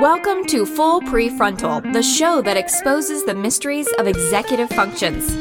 Welcome to Full Prefrontal, the show that exposes the mysteries of executive functions.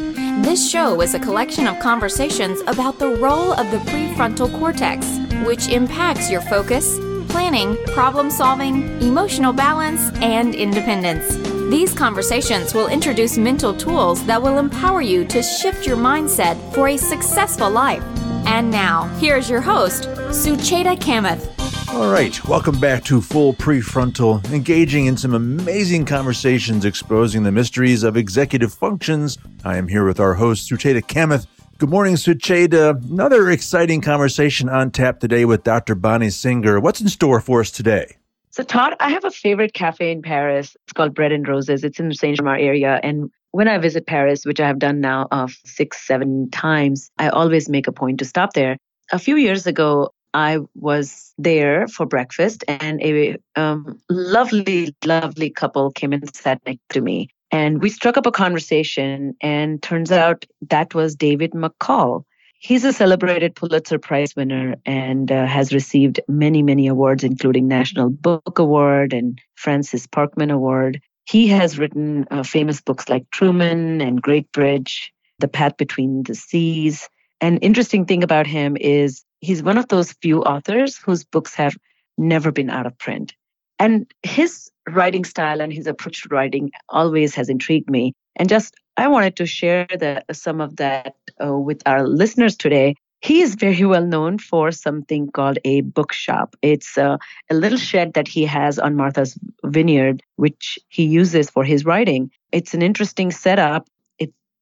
This show is a collection of conversations about the role of the prefrontal cortex, which impacts your focus, planning, problem solving, emotional balance, and independence. These conversations will introduce mental tools that will empower you to shift your mindset for a successful life. And now, here's your host, Sucheta Kamath. All right, welcome back to Full Prefrontal, engaging in some amazing conversations exposing the mysteries of executive functions. I am here with our host, Sucheta Kamath. Good morning, Sucheta. Another exciting conversation on tap today with Dr. Bonnie Singer. What's in store for us today? So, Todd, I have a favorite cafe in Paris. It's called Bread and Roses. It's in the Saint Germain area. And when I visit Paris, which I have done now uh, six, seven times, I always make a point to stop there. A few years ago, I was there for breakfast, and a um, lovely, lovely couple came and sat next to me. And we struck up a conversation, and turns out that was David McCullough. He's a celebrated Pulitzer Prize winner and uh, has received many, many awards, including National Book Award and Francis Parkman Award. He has written uh, famous books like Truman and Great Bridge, The Path Between the Seas. An interesting thing about him is he's one of those few authors whose books have never been out of print. And his writing style and his approach to writing always has intrigued me. And just I wanted to share the, some of that uh, with our listeners today. He is very well known for something called a bookshop. It's uh, a little shed that he has on Martha's Vineyard, which he uses for his writing. It's an interesting setup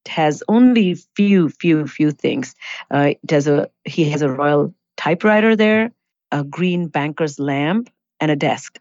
has only few, few, few things. Uh, it has a he has a royal typewriter there, a green banker's lamp, and a desk.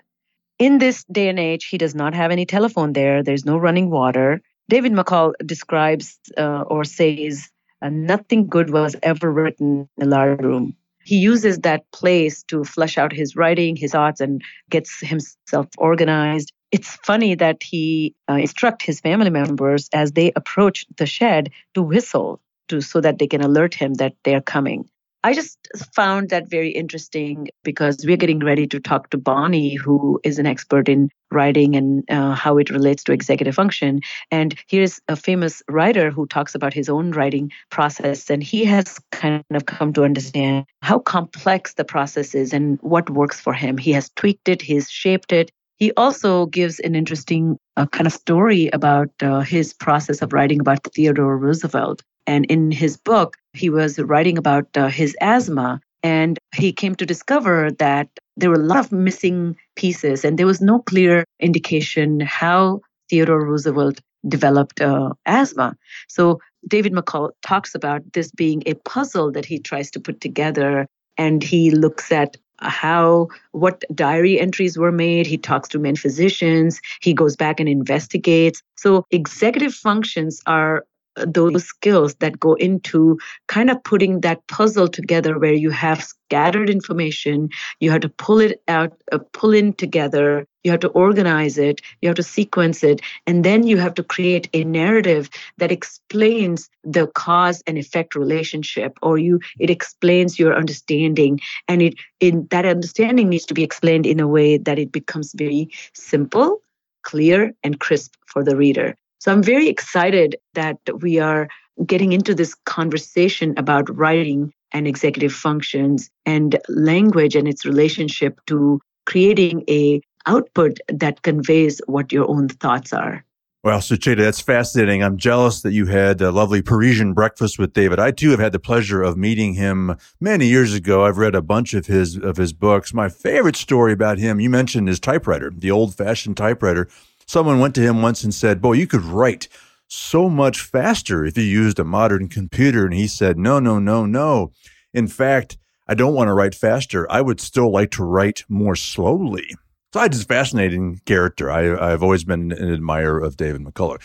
In this day and age, he does not have any telephone there. There's no running water. David McCullough describes uh, or says uh, nothing good was ever written in a large room. He uses that place to flesh out his writing, his thoughts, and gets himself organized it's funny that he uh, instruct his family members as they approach the shed to whistle to so that they can alert him that they're coming. I just found that very interesting because we're getting ready to talk to Bonnie, who is an expert in writing and uh, how it relates to executive function. And here's a famous writer who talks about his own writing process. And he has kind of come to understand how complex the process is and what works for him. He has tweaked it, he's shaped it, he also gives an interesting uh, kind of story about uh, his process of writing about Theodore Roosevelt. And in his book, he was writing about uh, his asthma. And he came to discover that there were a lot of missing pieces, and there was no clear indication how Theodore Roosevelt developed uh, asthma. So David McCullough talks about this being a puzzle that he tries to put together. And he looks at how what diary entries were made. He talks to many physicians. He goes back and investigates. So executive functions are those skills that go into kind of putting that puzzle together where you have scattered information you have to pull it out uh, pull in together you have to organize it you have to sequence it and then you have to create a narrative that explains the cause and effect relationship or you it explains your understanding and it in that understanding needs to be explained in a way that it becomes very simple clear and crisp for the reader so I'm very excited that we are getting into this conversation about writing and executive functions and language and its relationship to creating a output that conveys what your own thoughts are. Well, Sucheta, that's fascinating. I'm jealous that you had a lovely Parisian breakfast with David. I too have had the pleasure of meeting him many years ago. I've read a bunch of his of his books. My favorite story about him, you mentioned his typewriter, the old-fashioned typewriter. Someone went to him once and said, Boy, you could write so much faster if you used a modern computer. And he said, No, no, no, no. In fact, I don't want to write faster. I would still like to write more slowly. I just fascinating character. I, have always been an admirer of David McCullough.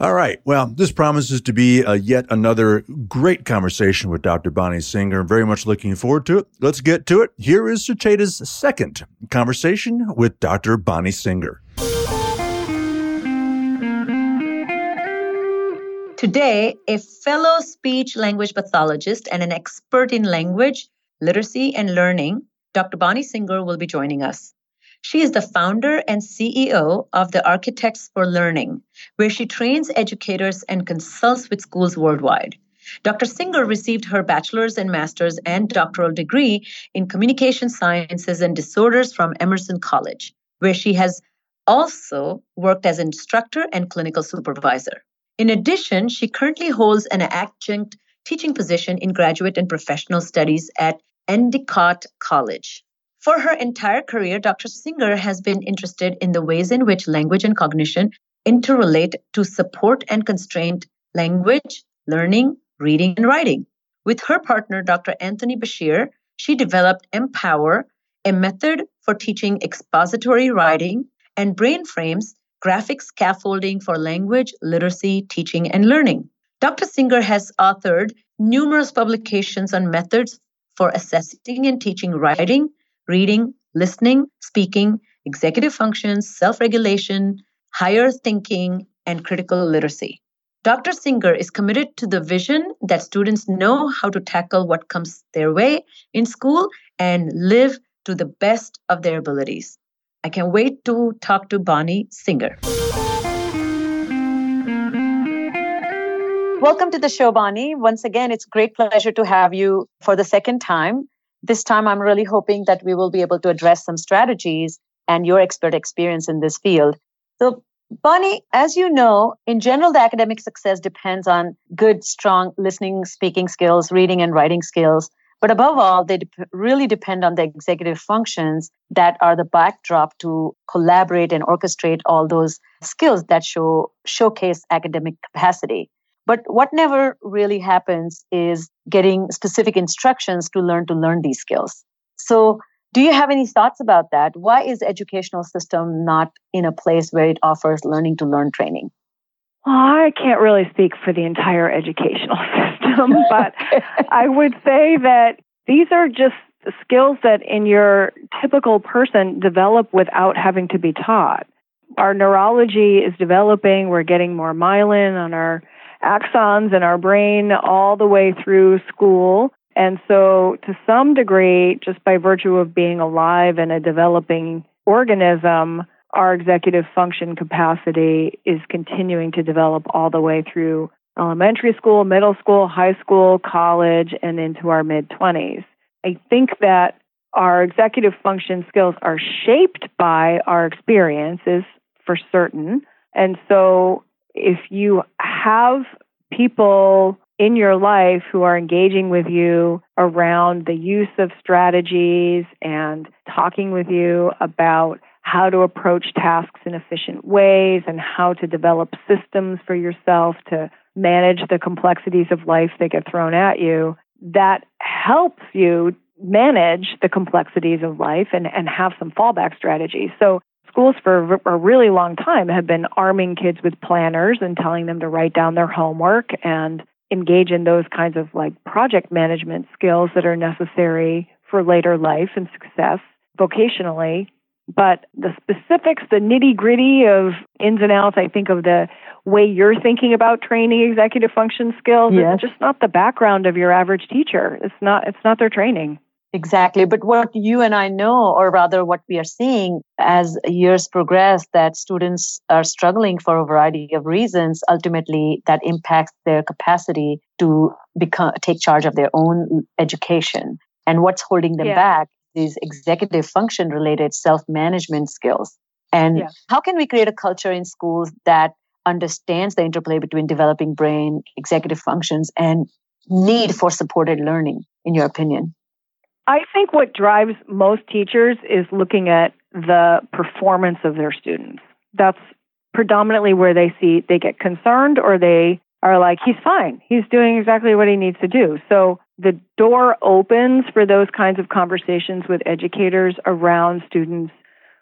All right. Well, this promises to be a yet another great conversation with Dr. Bonnie Singer. I'm very much looking forward to it. Let's get to it. Here is Sucheta's second conversation with Dr. Bonnie Singer. Today, a fellow speech language pathologist and an expert in language, literacy, and learning, Dr. Bonnie Singer will be joining us. She is the founder and CEO of the Architects for Learning, where she trains educators and consults with schools worldwide. Dr. Singer received her bachelor's and master's and doctoral degree in communication sciences and disorders from Emerson College, where she has also worked as instructor and clinical supervisor. In addition, she currently holds an adjunct teaching position in graduate and professional studies at Endicott College. For her entire career, Dr. Singer has been interested in the ways in which language and cognition interrelate to support and constrain language, learning, reading, and writing. With her partner, Dr. Anthony Bashir, she developed Empower, a method for teaching expository writing and brain frames, graphic scaffolding for language, literacy, teaching, and learning. Dr. Singer has authored numerous publications on methods for assessing and teaching writing, reading, listening, speaking, executive functions, self regulation, higher thinking, and critical literacy. Dr. Singer is committed to the vision that students know how to tackle what comes their way in school and live to the best of their abilities. I can't wait to talk to Bonnie Singer. Welcome to the show, Bonnie. Once again, it's great pleasure to have you for the second time. This time, I'm really hoping that we will be able to address some strategies and your expert experience in this field. So, Bonnie, as you know, in general, the academic success depends on good, strong listening, speaking skills, reading, and writing skills. But above all, they de- really depend on the executive functions that are the backdrop to collaborate and orchestrate all those skills that show showcase academic capacity. But what never really happens is getting specific instructions to learn to learn these skills. So, do you have any thoughts about that? Why is educational system not in a place where it offers learning to learn training? Well, I can't really speak for the entire educational system, but I would say that these are just skills that in your typical person develop without having to be taught. Our neurology is developing, we're getting more myelin on our axons in our brain all the way through school. And so, to some degree, just by virtue of being alive and a developing organism, our executive function capacity is continuing to develop all the way through elementary school, middle school, high school, college, and into our mid 20s. I think that our executive function skills are shaped by our experiences for certain. And so if you have people in your life who are engaging with you around the use of strategies and talking with you about how to approach tasks in efficient ways and how to develop systems for yourself to manage the complexities of life that get thrown at you, that helps you manage the complexities of life and, and have some fallback strategies. So schools for a really long time have been arming kids with planners and telling them to write down their homework and engage in those kinds of like project management skills that are necessary for later life and success vocationally. But the specifics, the nitty gritty of ins and outs, I think of the way you're thinking about training executive function skills. Yes. It's just not the background of your average teacher. It's not it's not their training. Exactly. But what you and I know, or rather what we are seeing as years progress, that students are struggling for a variety of reasons. Ultimately, that impacts their capacity to become, take charge of their own education. And what's holding them yeah. back is executive function related self management skills. And yeah. how can we create a culture in schools that understands the interplay between developing brain, executive functions, and need for supported learning, in your opinion? I think what drives most teachers is looking at the performance of their students. That's predominantly where they see they get concerned or they are like, he's fine. He's doing exactly what he needs to do. So the door opens for those kinds of conversations with educators around students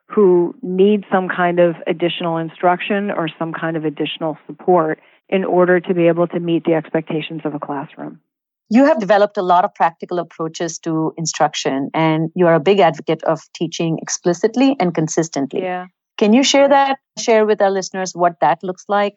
who need some kind of additional instruction or some kind of additional support in order to be able to meet the expectations of a classroom. You have developed a lot of practical approaches to instruction, and you are a big advocate of teaching explicitly and consistently. Yeah. Can you share that? Share with our listeners what that looks like?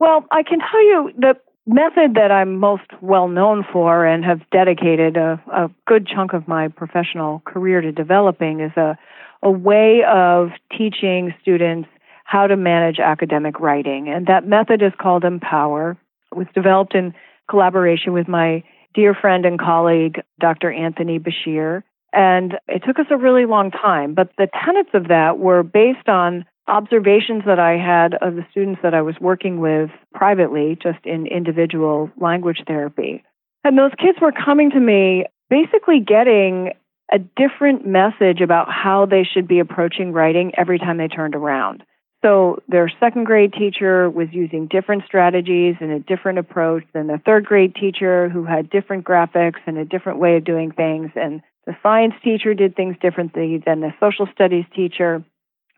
Well, I can tell you that method that I'm most well known for and have dedicated a, a good chunk of my professional career to developing is a, a way of teaching students how to manage academic writing. And that method is called Empower. It was developed in collaboration with my dear friend and colleague, Dr. Anthony Bashir. And it took us a really long time, but the tenets of that were based on observations that I had of the students that I was working with privately, just in individual language therapy. And those kids were coming to me basically getting a different message about how they should be approaching writing every time they turned around. So their second grade teacher was using different strategies and a different approach than the third grade teacher who had different graphics and a different way of doing things. And the science teacher did things differently than the social studies teacher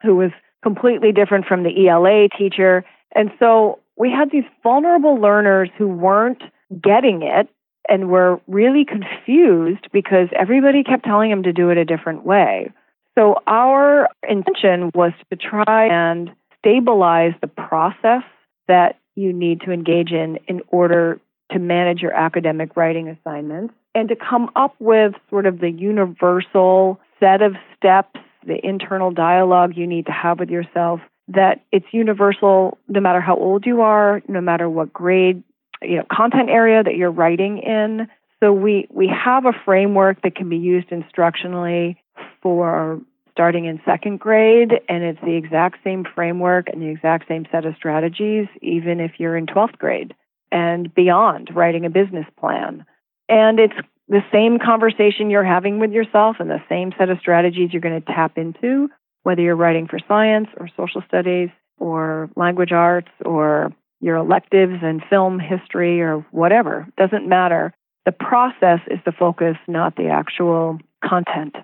who was completely different from the ELA teacher. And so we had these vulnerable learners who weren't getting it and were really confused because everybody kept telling them to do it a different way. So our intention was to try and stabilize the process that you need to engage in in order to manage your academic writing assignments and to come up with sort of the universal set of steps, the internal dialogue you need to have with yourself that it's universal no matter how old you are, no matter what grade, you know, content area that you're writing in. So we we have a framework that can be used instructionally for starting in second grade, and it's the exact same framework and the exact same set of strategies, even if you're in 12th grade and beyond, writing a business plan. And it's the same conversation you're having with yourself and the same set of strategies you're going to tap into, whether you're writing for science or social studies or language arts or your electives and film history or whatever. Doesn't matter. The process is the focus, not the actual content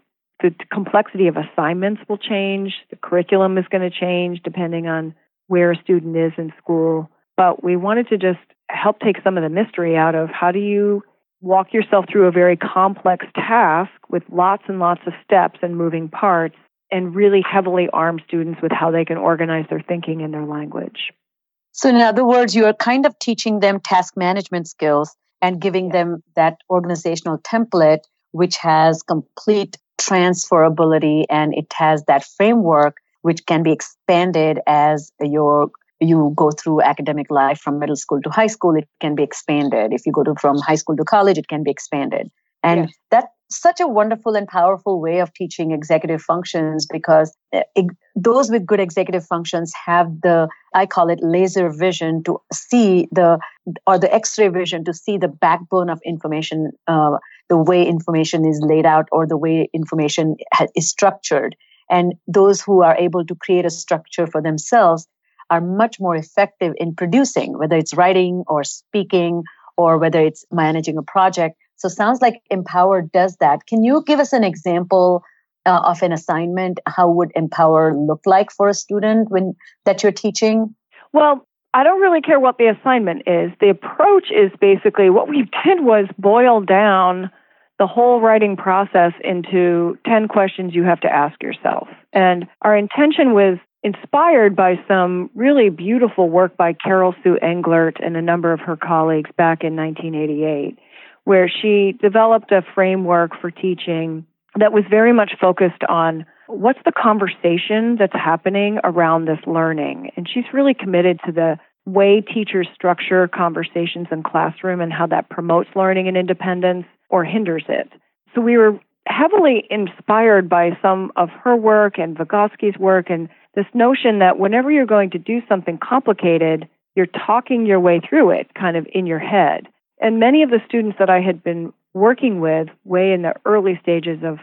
the complexity of assignments will change. The curriculum is going to change depending on where a student is in school. But we wanted to just help take some of the mystery out of how do you walk yourself through a very complex task with lots and lots of steps and moving parts and really heavily arm students with how they can organize their thinking and their language. So, in other words, you are kind of teaching them task management skills and giving them that organizational template, which has complete transferability and it has that framework which can be expanded as your you go through academic life from middle school to high school it can be expanded if you go to from high school to college it can be expanded and yes. that's such a wonderful and powerful way of teaching executive functions because it, eh, those with good executive functions have the i call it laser vision to see the or the x-ray vision to see the backbone of information uh, the way information is laid out or the way information is structured. And those who are able to create a structure for themselves are much more effective in producing, whether it's writing or speaking or whether it's managing a project. So sounds like Empower does that. Can you give us an example uh, of an assignment? How would Empower look like for a student when that you're teaching? Well, I don't really care what the assignment is. The approach is basically what we did was boil down the whole writing process into 10 questions you have to ask yourself. And our intention was inspired by some really beautiful work by Carol Sue Englert and a number of her colleagues back in 1988, where she developed a framework for teaching that was very much focused on what's the conversation that's happening around this learning. And she's really committed to the way teachers structure conversations in classroom and how that promotes learning and independence or hinders it. So we were heavily inspired by some of her work and Vygotsky's work and this notion that whenever you're going to do something complicated, you're talking your way through it kind of in your head. And many of the students that I had been working with way in the early stages of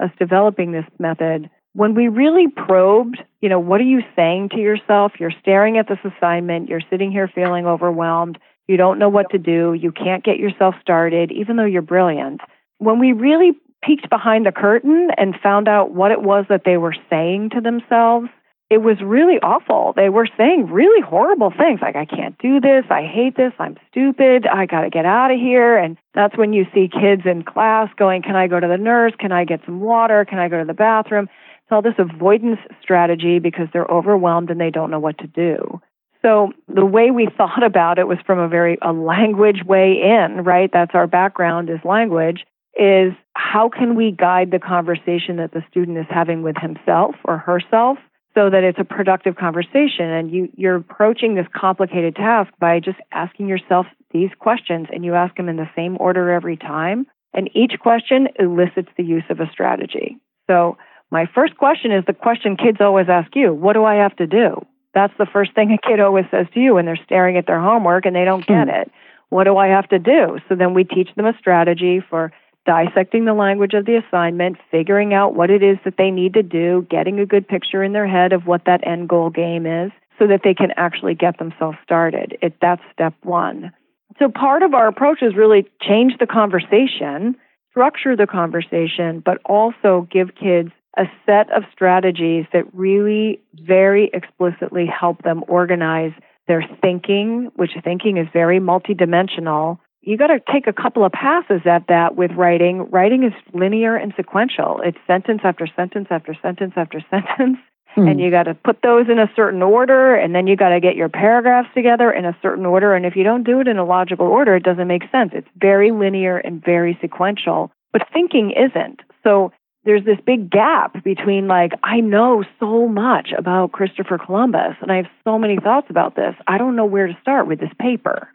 us developing this method when we really probed, you know, what are you saying to yourself? You're staring at this assignment, you're sitting here feeling overwhelmed, you don't know what to do, you can't get yourself started, even though you're brilliant. When we really peeked behind the curtain and found out what it was that they were saying to themselves, it was really awful. They were saying really horrible things like, I can't do this, I hate this, I'm stupid, I got to get out of here. And that's when you see kids in class going, Can I go to the nurse? Can I get some water? Can I go to the bathroom? It's all this avoidance strategy because they're overwhelmed and they don't know what to do. So the way we thought about it was from a very a language way in, right? That's our background is language is how can we guide the conversation that the student is having with himself or herself so that it's a productive conversation and you you're approaching this complicated task by just asking yourself these questions and you ask them in the same order every time and each question elicits the use of a strategy. So my first question is the question kids always ask you, what do I have to do? That's the first thing a kid always says to you when they're staring at their homework and they don't get hmm. it. What do I have to do? So then we teach them a strategy for dissecting the language of the assignment, figuring out what it is that they need to do, getting a good picture in their head of what that end goal game is so that they can actually get themselves started. It, that's step one. So part of our approach is really change the conversation, structure the conversation, but also give kids a set of strategies that really very explicitly help them organize their thinking, which thinking is very multidimensional. You got to take a couple of passes at that with writing. Writing is linear and sequential. It's sentence after sentence after sentence after sentence. Hmm. And you got to put those in a certain order, and then you got to get your paragraphs together in a certain order. And if you don't do it in a logical order, it doesn't make sense. It's very linear and very sequential. But thinking isn't. So there's this big gap between like I know so much about Christopher Columbus and I have so many thoughts about this. I don't know where to start with this paper.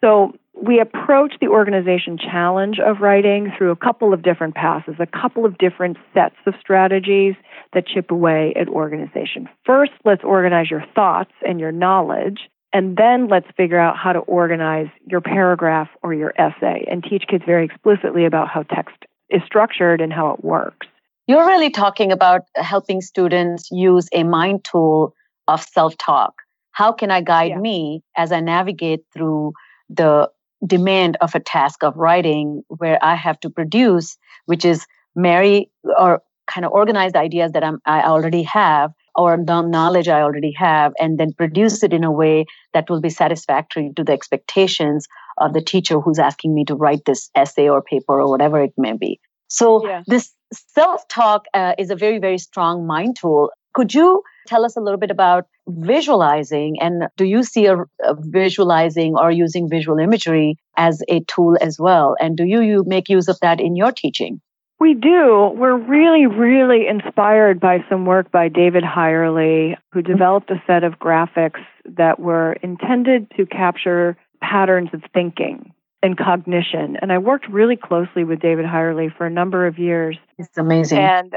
So we approach the organization challenge of writing through a couple of different passes, a couple of different sets of strategies that chip away at organization. First, let's organize your thoughts and your knowledge, and then let's figure out how to organize your paragraph or your essay and teach kids very explicitly about how text is structured and how it works. You're really talking about helping students use a mind tool of self talk. How can I guide yeah. me as I navigate through the demand of a task of writing where I have to produce, which is marry or kind of organize the ideas that I'm, I already have or the knowledge I already have, and then produce it in a way that will be satisfactory to the expectations of the teacher who's asking me to write this essay or paper or whatever it may be. So yeah. this self-talk uh, is a very, very strong mind tool. Could you tell us a little bit about visualizing and do you see a, a visualizing or using visual imagery as a tool as well? And do you, you make use of that in your teaching? We do. We're really, really inspired by some work by David Hyerle, who developed a set of graphics that were intended to capture patterns of thinking and cognition. And I worked really closely with David Hyerle for a number of years. It's amazing. And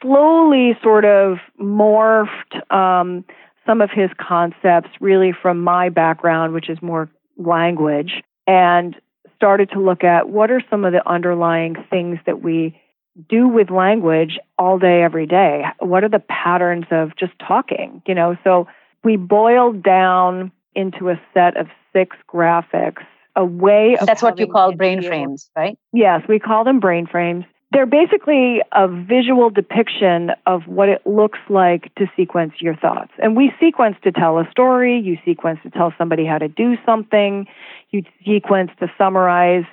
slowly sort of morphed um, some of his concepts really from my background, which is more language, and started to look at what are some of the underlying things that we do with language all day, every day. What are the patterns of just talking? You know, so we boiled down into a set of six graphics a way of that's what you call brain frames right yes we call them brain frames they're basically a visual depiction of what it looks like to sequence your thoughts. And we sequence to tell a story. You sequence to tell somebody how to do something. You sequence to summarize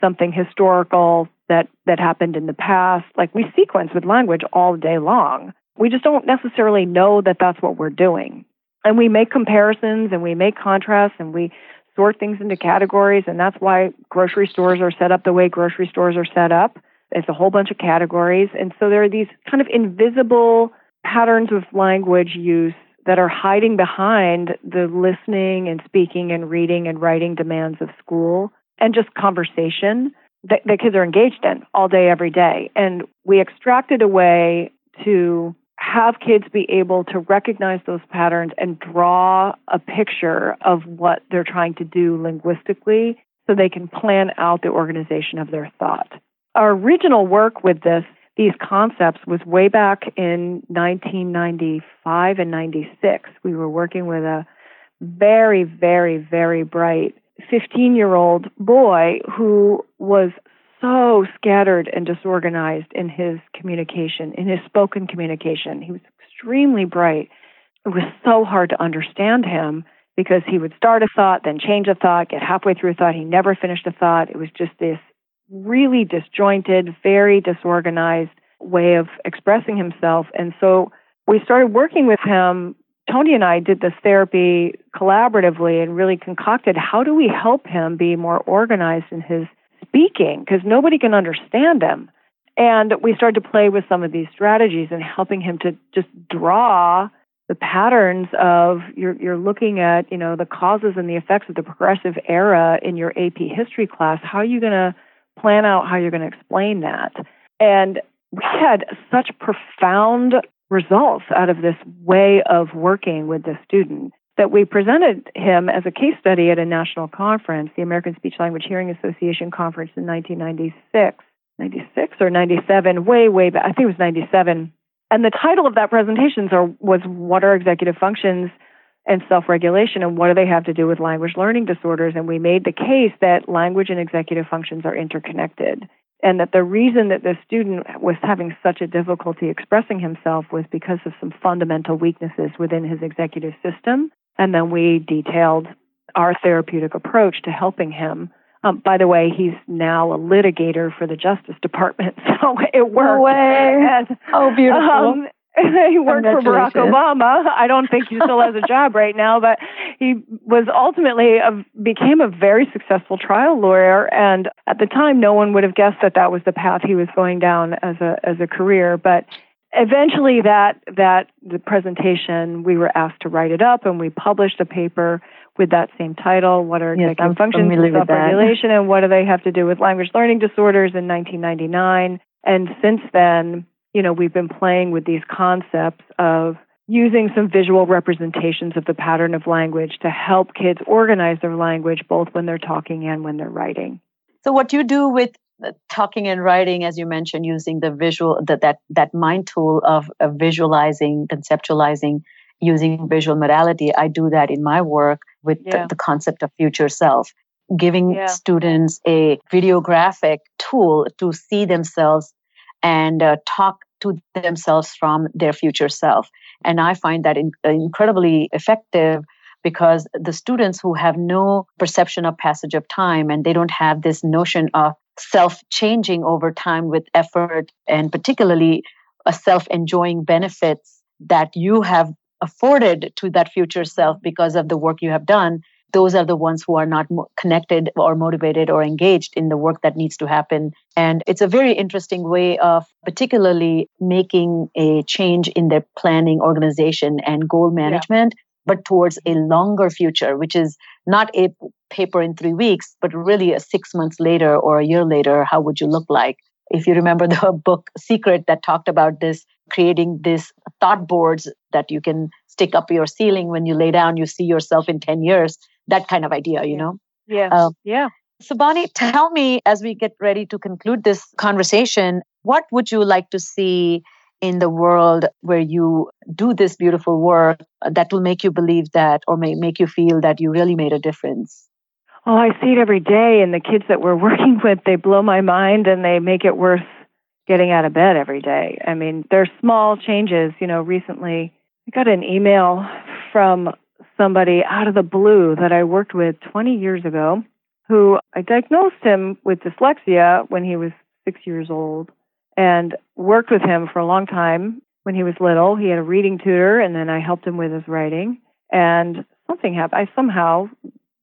something historical that that happened in the past. Like we sequence with language all day long. We just don't necessarily know that that's what we're doing. And we make comparisons and we make contrasts and we sort things into categories, and that's why grocery stores are set up the way grocery stores are set up. It's a whole bunch of categories. And so there are these kind of invisible patterns of language use that are hiding behind the listening and speaking and reading and writing demands of school and just conversation that, that kids are engaged in all day, every day. And we extracted a way to have kids be able to recognize those patterns and draw a picture of what they're trying to do linguistically so they can plan out the organization of their thought. Our original work with this, these concepts, was way back in 1995 and 96. We were working with a very, very, very bright 15 year old boy who was so scattered and disorganized in his communication, in his spoken communication. He was extremely bright. It was so hard to understand him because he would start a thought, then change a thought, get halfway through a thought, he never finished a thought. It was just this really disjointed, very disorganized way of expressing himself. And so we started working with him Tony and I did this therapy collaboratively and really concocted how do we help him be more organized in his speaking because nobody can understand him. And we started to play with some of these strategies and helping him to just draw the patterns of you're you're looking at you know the causes and the effects of the progressive era in your AP history class. How are you going to plan out how you're going to explain that? And we had such profound results out of this way of working with the student that we presented him as a case study at a national conference, the American Speech Language Hearing Association conference in 1996, 96 or 97, way, way back. I think it was 97. And the title of that presentation was What Are Executive Functions and Self Regulation, and what do they have to do with language learning disorders? And we made the case that language and executive functions are interconnected and that the reason that the student was having such a difficulty expressing himself was because of some fundamental weaknesses within his executive system. And then we detailed our therapeutic approach to helping him. Um, by the way, he's now a litigator for the Justice Department, so it worked. No way! And, oh, beautiful. Um, he worked for Barack Obama. I don't think he still has a job right now, but he was ultimately a, became a very successful trial lawyer. And at the time, no one would have guessed that that was the path he was going down as a as a career. But eventually, that that the presentation, we were asked to write it up, and we published a paper with that same title. What are yes, executive functions of self-regulation, and what do they have to do with language learning disorders? In 1999, and since then you know, we've been playing with these concepts of using some visual representations of the pattern of language to help kids organize their language both when they're talking and when they're writing. So what you do with talking and writing as you mentioned using the visual that that, that mind tool of, of visualizing conceptualizing using visual modality i do that in my work with yeah. the, the, concept of future self giving yeah. students a videographic tool to see themselves and uh, talk to themselves from their future self. And I find that in, incredibly effective because the students who have no perception of passage of time and they don't have this notion of self changing over time with effort and particularly a self enjoying benefits that you have afforded to that future self because of the work you have done those are the ones who are not connected or motivated or engaged in the work that needs to happen. And it's a very interesting way of particularly making a change in their planning, organization, and goal management, yeah. but towards a longer future, which is not a paper in three weeks, but really a six months later or a year later, how would you look like? If you remember the book Secret that talked about this, creating these thought boards that you can stick up your ceiling when you lay down, you see yourself in 10 years that kind of idea, you know? Yeah. Um, yeah. So, Bonnie, tell me as we get ready to conclude this conversation, what would you like to see in the world where you do this beautiful work that will make you believe that or may make you feel that you really made a difference? Oh, I see it every day. And the kids that we're working with, they blow my mind and they make it worth getting out of bed every day. I mean, they're small changes. You know, recently I got an email from somebody out of the blue that I worked with 20 years ago who I diagnosed him with dyslexia when he was six years old and worked with him for a long time when he was little. He had a reading tutor, and then I helped him with his writing. And something happened. I somehow,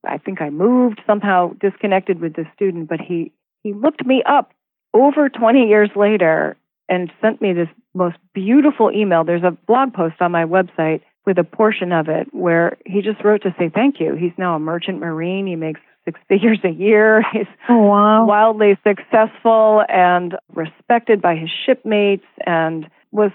I think I moved, somehow disconnected with this student, but he, he looked me up over 20 years later and sent me this most beautiful email. There's a blog post on my website with a portion of it where he just wrote to say thank you. He's now a merchant marine. He makes six figures a year. He's oh, wow. wildly successful and respected by his shipmates and was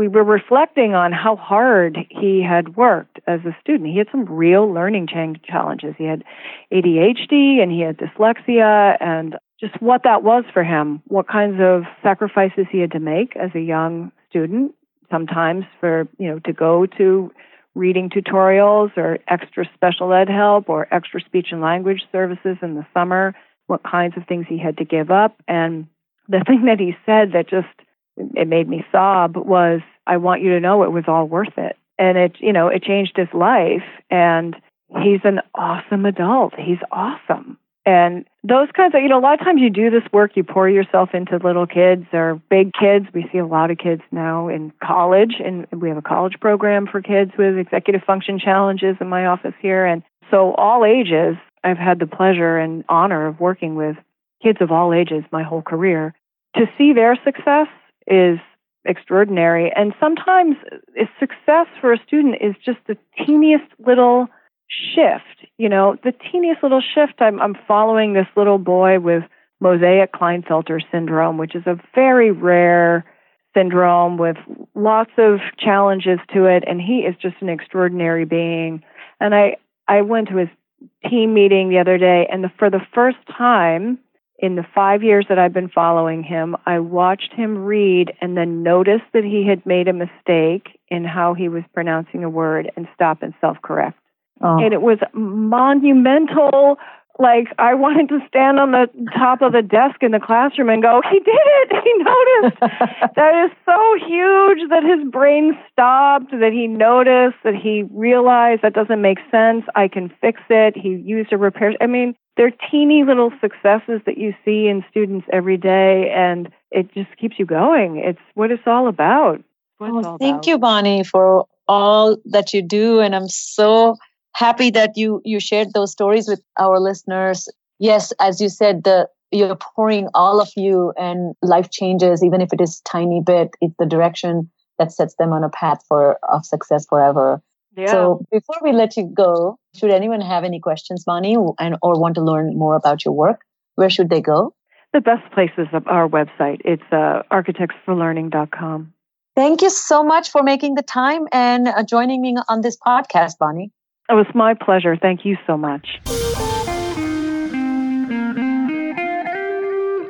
we were reflecting on how hard he had worked as a student. He had some real learning challenges. He had ADHD and he had dyslexia and just what that was for him, what kinds of sacrifices he had to make as a young student sometimes for, you know, to go to reading tutorials or extra special ed help or extra speech and language services in the summer, what kinds of things he had to give up. And the thing that he said that just it made me sob was, I want you to know it was all worth it. And it, you know, it changed his life. And he's an awesome adult. He's awesome. And those kinds of, you know, a lot of times you do this work, you pour yourself into little kids or big kids. We see a lot of kids now in college, and we have a college program for kids with executive function challenges in my office here. And so, all ages, I've had the pleasure and honor of working with kids of all ages my whole career. To see their success is extraordinary. And sometimes uh, success for a student is just the teeniest little shift. You know, the teeniest little shift. I'm, I'm following this little boy with mosaic Klinefelter syndrome, which is a very rare syndrome with lots of challenges to it. And he is just an extraordinary being. And I, I went to his team meeting the other day, and the, for the first time, in the five years that I've been following him, I watched him read and then noticed that he had made a mistake in how he was pronouncing a word and stop and self correct. Oh. And it was monumental. Like, I wanted to stand on the top of the desk in the classroom and go, He did it! He noticed! that is so huge that his brain stopped, that he noticed, that he realized that doesn't make sense. I can fix it. He used a repair. I mean, they're teeny little successes that you see in students every day, and it just keeps you going. It's what it's all about. Well, all thank about. you, Bonnie, for all that you do, and I'm so happy that you you shared those stories with our listeners. Yes, as you said, the you're pouring all of you, and life changes, even if it is tiny bit. It's the direction that sets them on a path for of success forever. Yeah. So before we let you go, should anyone have any questions, Bonnie, and or want to learn more about your work, where should they go? The best place is our website. It's uh, architectsforlearning.com. Thank you so much for making the time and uh, joining me on this podcast, Bonnie. It was my pleasure. Thank you so much.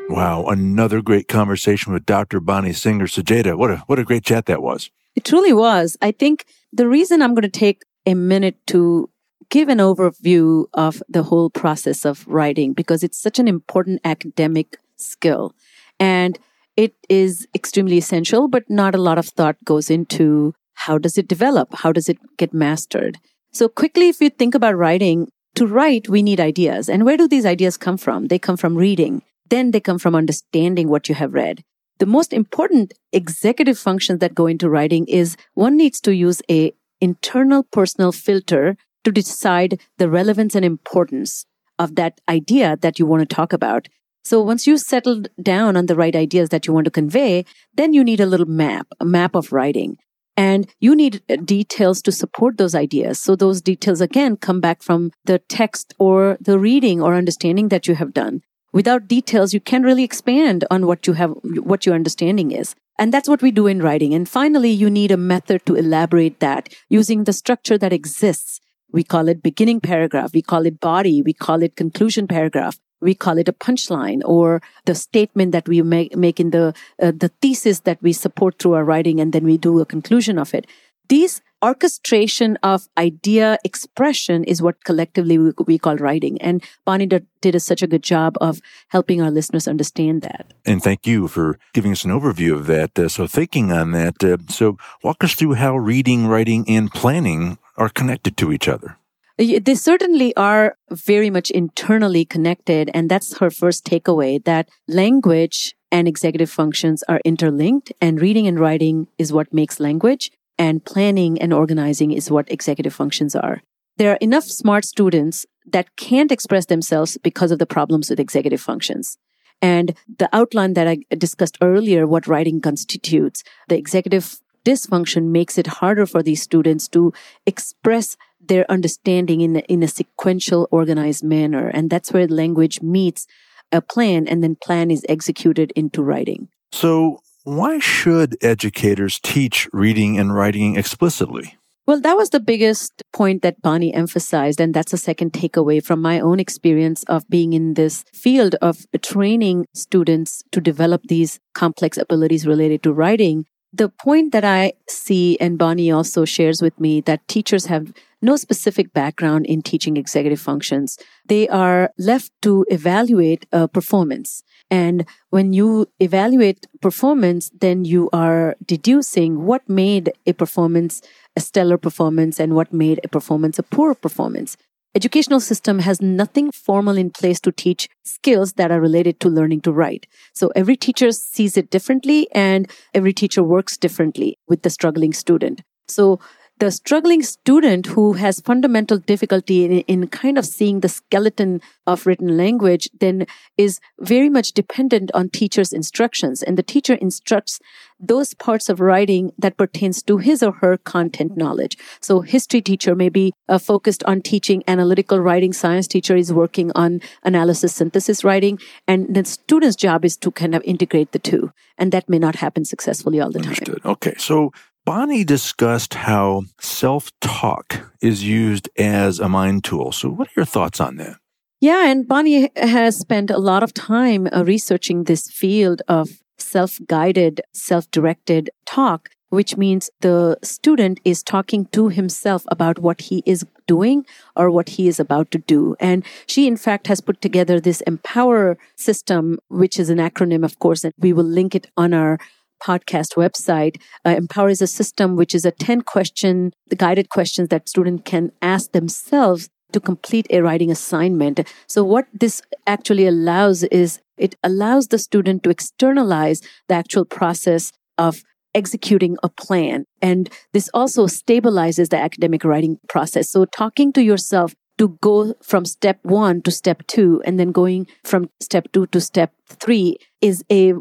Wow, another great conversation with Dr. Bonnie Singer Sucheta. What a what a great chat that was. It truly was. I think the reason I'm going to take a minute to give an overview of the whole process of writing because it's such an important academic skill and it is extremely essential, but not a lot of thought goes into how does it develop? How does it get mastered? So quickly, if you think about writing, to write, we need ideas. And where do these ideas come from? They come from reading. Then they come from understanding what you have read the most important executive functions that go into writing is one needs to use a internal personal filter to decide the relevance and importance of that idea that you want to talk about. So once you've settled down on the right ideas that you want to convey, then you need a little map, a map of writing. And you need uh, details to support those ideas. So those details again come back from the text or the reading or understanding that you have done. Without details you can't really expand on what you have what your understanding is. And that's what we do in writing. And finally you need a method to elaborate that using the structure that exists. We call it beginning paragraph. We call it body. We call it conclusion paragraph we call it a punchline or the statement that we make, make in the uh, the thesis that we support through our writing and then we do a conclusion of it these orchestration of idea expression is what collectively we, we call writing. And Bonnie did, did a, such a good job of helping our listeners understand that. And thank you for giving us an overview of that. Uh, so, thinking on that, uh, so walk us through how reading, writing, and planning are connected to each other. They certainly are very much internally connected. And that's her first takeaway that language and executive functions are interlinked, and reading and writing is what makes language and planning and organizing is what executive functions are. There are enough smart students that can't express themselves because of the problems with executive functions. And the outline that I discussed earlier, what writing constitutes, the executive dysfunction makes it harder for these students to express their understanding in a, in a sequential, organized manner. And that's where language meets a plan and then plan is executed into writing. So why should educators teach reading and writing explicitly? Well, that was the biggest point that Bonnie emphasized. And that's a second takeaway from my own experience of being in this field of training students to develop these complex abilities related to writing. The point that I see, and Bonnie also shares with me, that teachers have no specific background in teaching executive functions. They are left to evaluate a performance. And when you evaluate performance, then you are deducing what made a performance a stellar performance and what made a performance a poor performance. Educational system has nothing formal in place to teach skills that are related to learning to write. So every teacher sees it differently and every teacher works differently with the struggling student. So the struggling student who has fundamental difficulty in, in, kind of seeing the skeleton of written language then is very much dependent on teacher's instructions. And the teacher instructs those parts of writing that pertains to his or her content knowledge. So history teacher may be uh, focused on teaching analytical writing. Science teacher is working on analysis synthesis writing. And the student's job is to kind of integrate the two. And that may not happen successfully all the Understood. time okay. So Bonnie discussed how self talk is used as a mind tool. So, what are your thoughts on that? Yeah, and Bonnie has spent a lot of time uh, researching this field of self guided, self directed talk, which means the student is talking to himself about what he is doing or what he is about to do. And she, in fact, has put together this Empower system, which is an acronym, of course, and we will link it on our podcast website. Uh, Empower is a system which is a 10 question, the guided questions that students can ask themselves to complete a writing assignment. So what this actually allows is it allows the student to externalize the actual process of executing a plan. And this also stabilizes the academic writing process. So talking to yourself to go from step one to step two and then going from step two to step three is a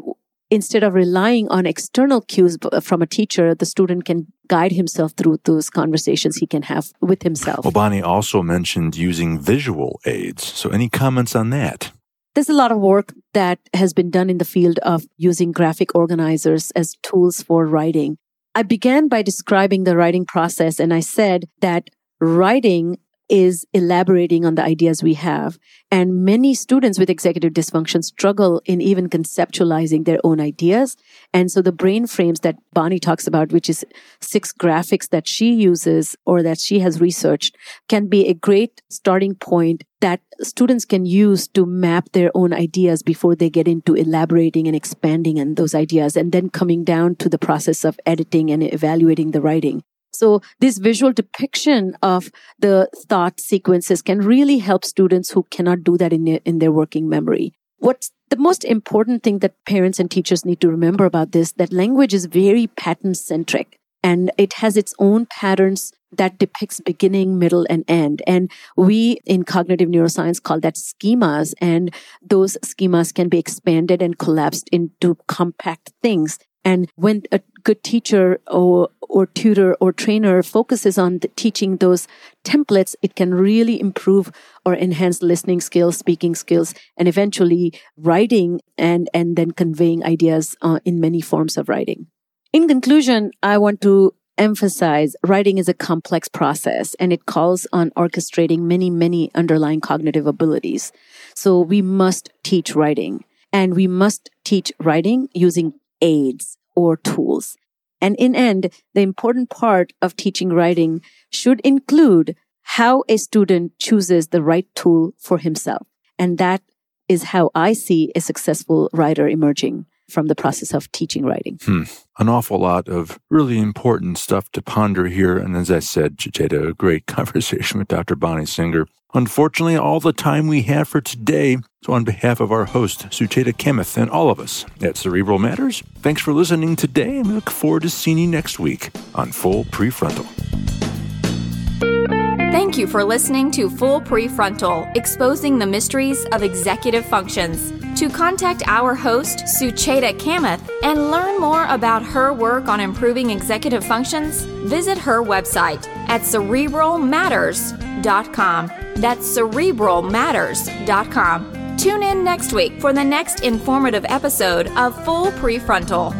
instead of relying on external cues from a teacher, the student can guide himself through those conversations he can have with himself. Obani also mentioned using visual aids. So, any comments on that? There's a lot of work that has been done in the field of using graphic organizers as tools for writing. I began by describing the writing process, and I said that writing is elaborating on the ideas we have. And many students with executive dysfunction struggle in even conceptualizing their own ideas. And so the brain frames that Bonnie talks about, which is six graphics that she uses or that she has researched, can be a great starting point that students can use to map their own ideas before they get into elaborating and expanding on those ideas and then coming down to the process of editing and evaluating the writing. So this visual depiction of the thought sequences can really help students who cannot do that in their, in their working memory. What's the most important thing that parents and teachers need to remember about this, that language is very pattern centric and it has its own patterns that depicts beginning, middle, and end. And we in cognitive neuroscience call that schemas. And those schemas can be expanded and collapsed into compact things. And when a good teacher or, or tutor or trainer focuses on teaching those templates, it can really improve or enhance listening skills, speaking skills, and eventually writing and, and then conveying ideas uh, in many forms of writing. In conclusion, I want to emphasize writing is a complex process and it calls on orchestrating many, many underlying cognitive abilities. So we must teach writing and we must teach writing using aids or tools. And in end, the important part of teaching writing should include how a student chooses the right tool for himself. And that is how I see a successful writer emerging from the process of teaching writing. Hmm. An awful lot of really important stuff to ponder here. And as I said, Sucheta, a great conversation with Dr. Bonnie Singer. Unfortunately, all the time we have for today. So, on behalf of our host, Sucheta Kamath, and all of us at Cerebral Matters, thanks for listening today, and we look forward to seeing you next week on Full Prefrontal. Thank you for listening to Full Prefrontal, exposing the mysteries of executive functions. To contact our host, Sucheta Kamath, and learn more about her work on improving executive functions, visit her website at cerebralmatters.com. That's cerebralmatters.com. Tune in next week for the next informative episode of Full Prefrontal.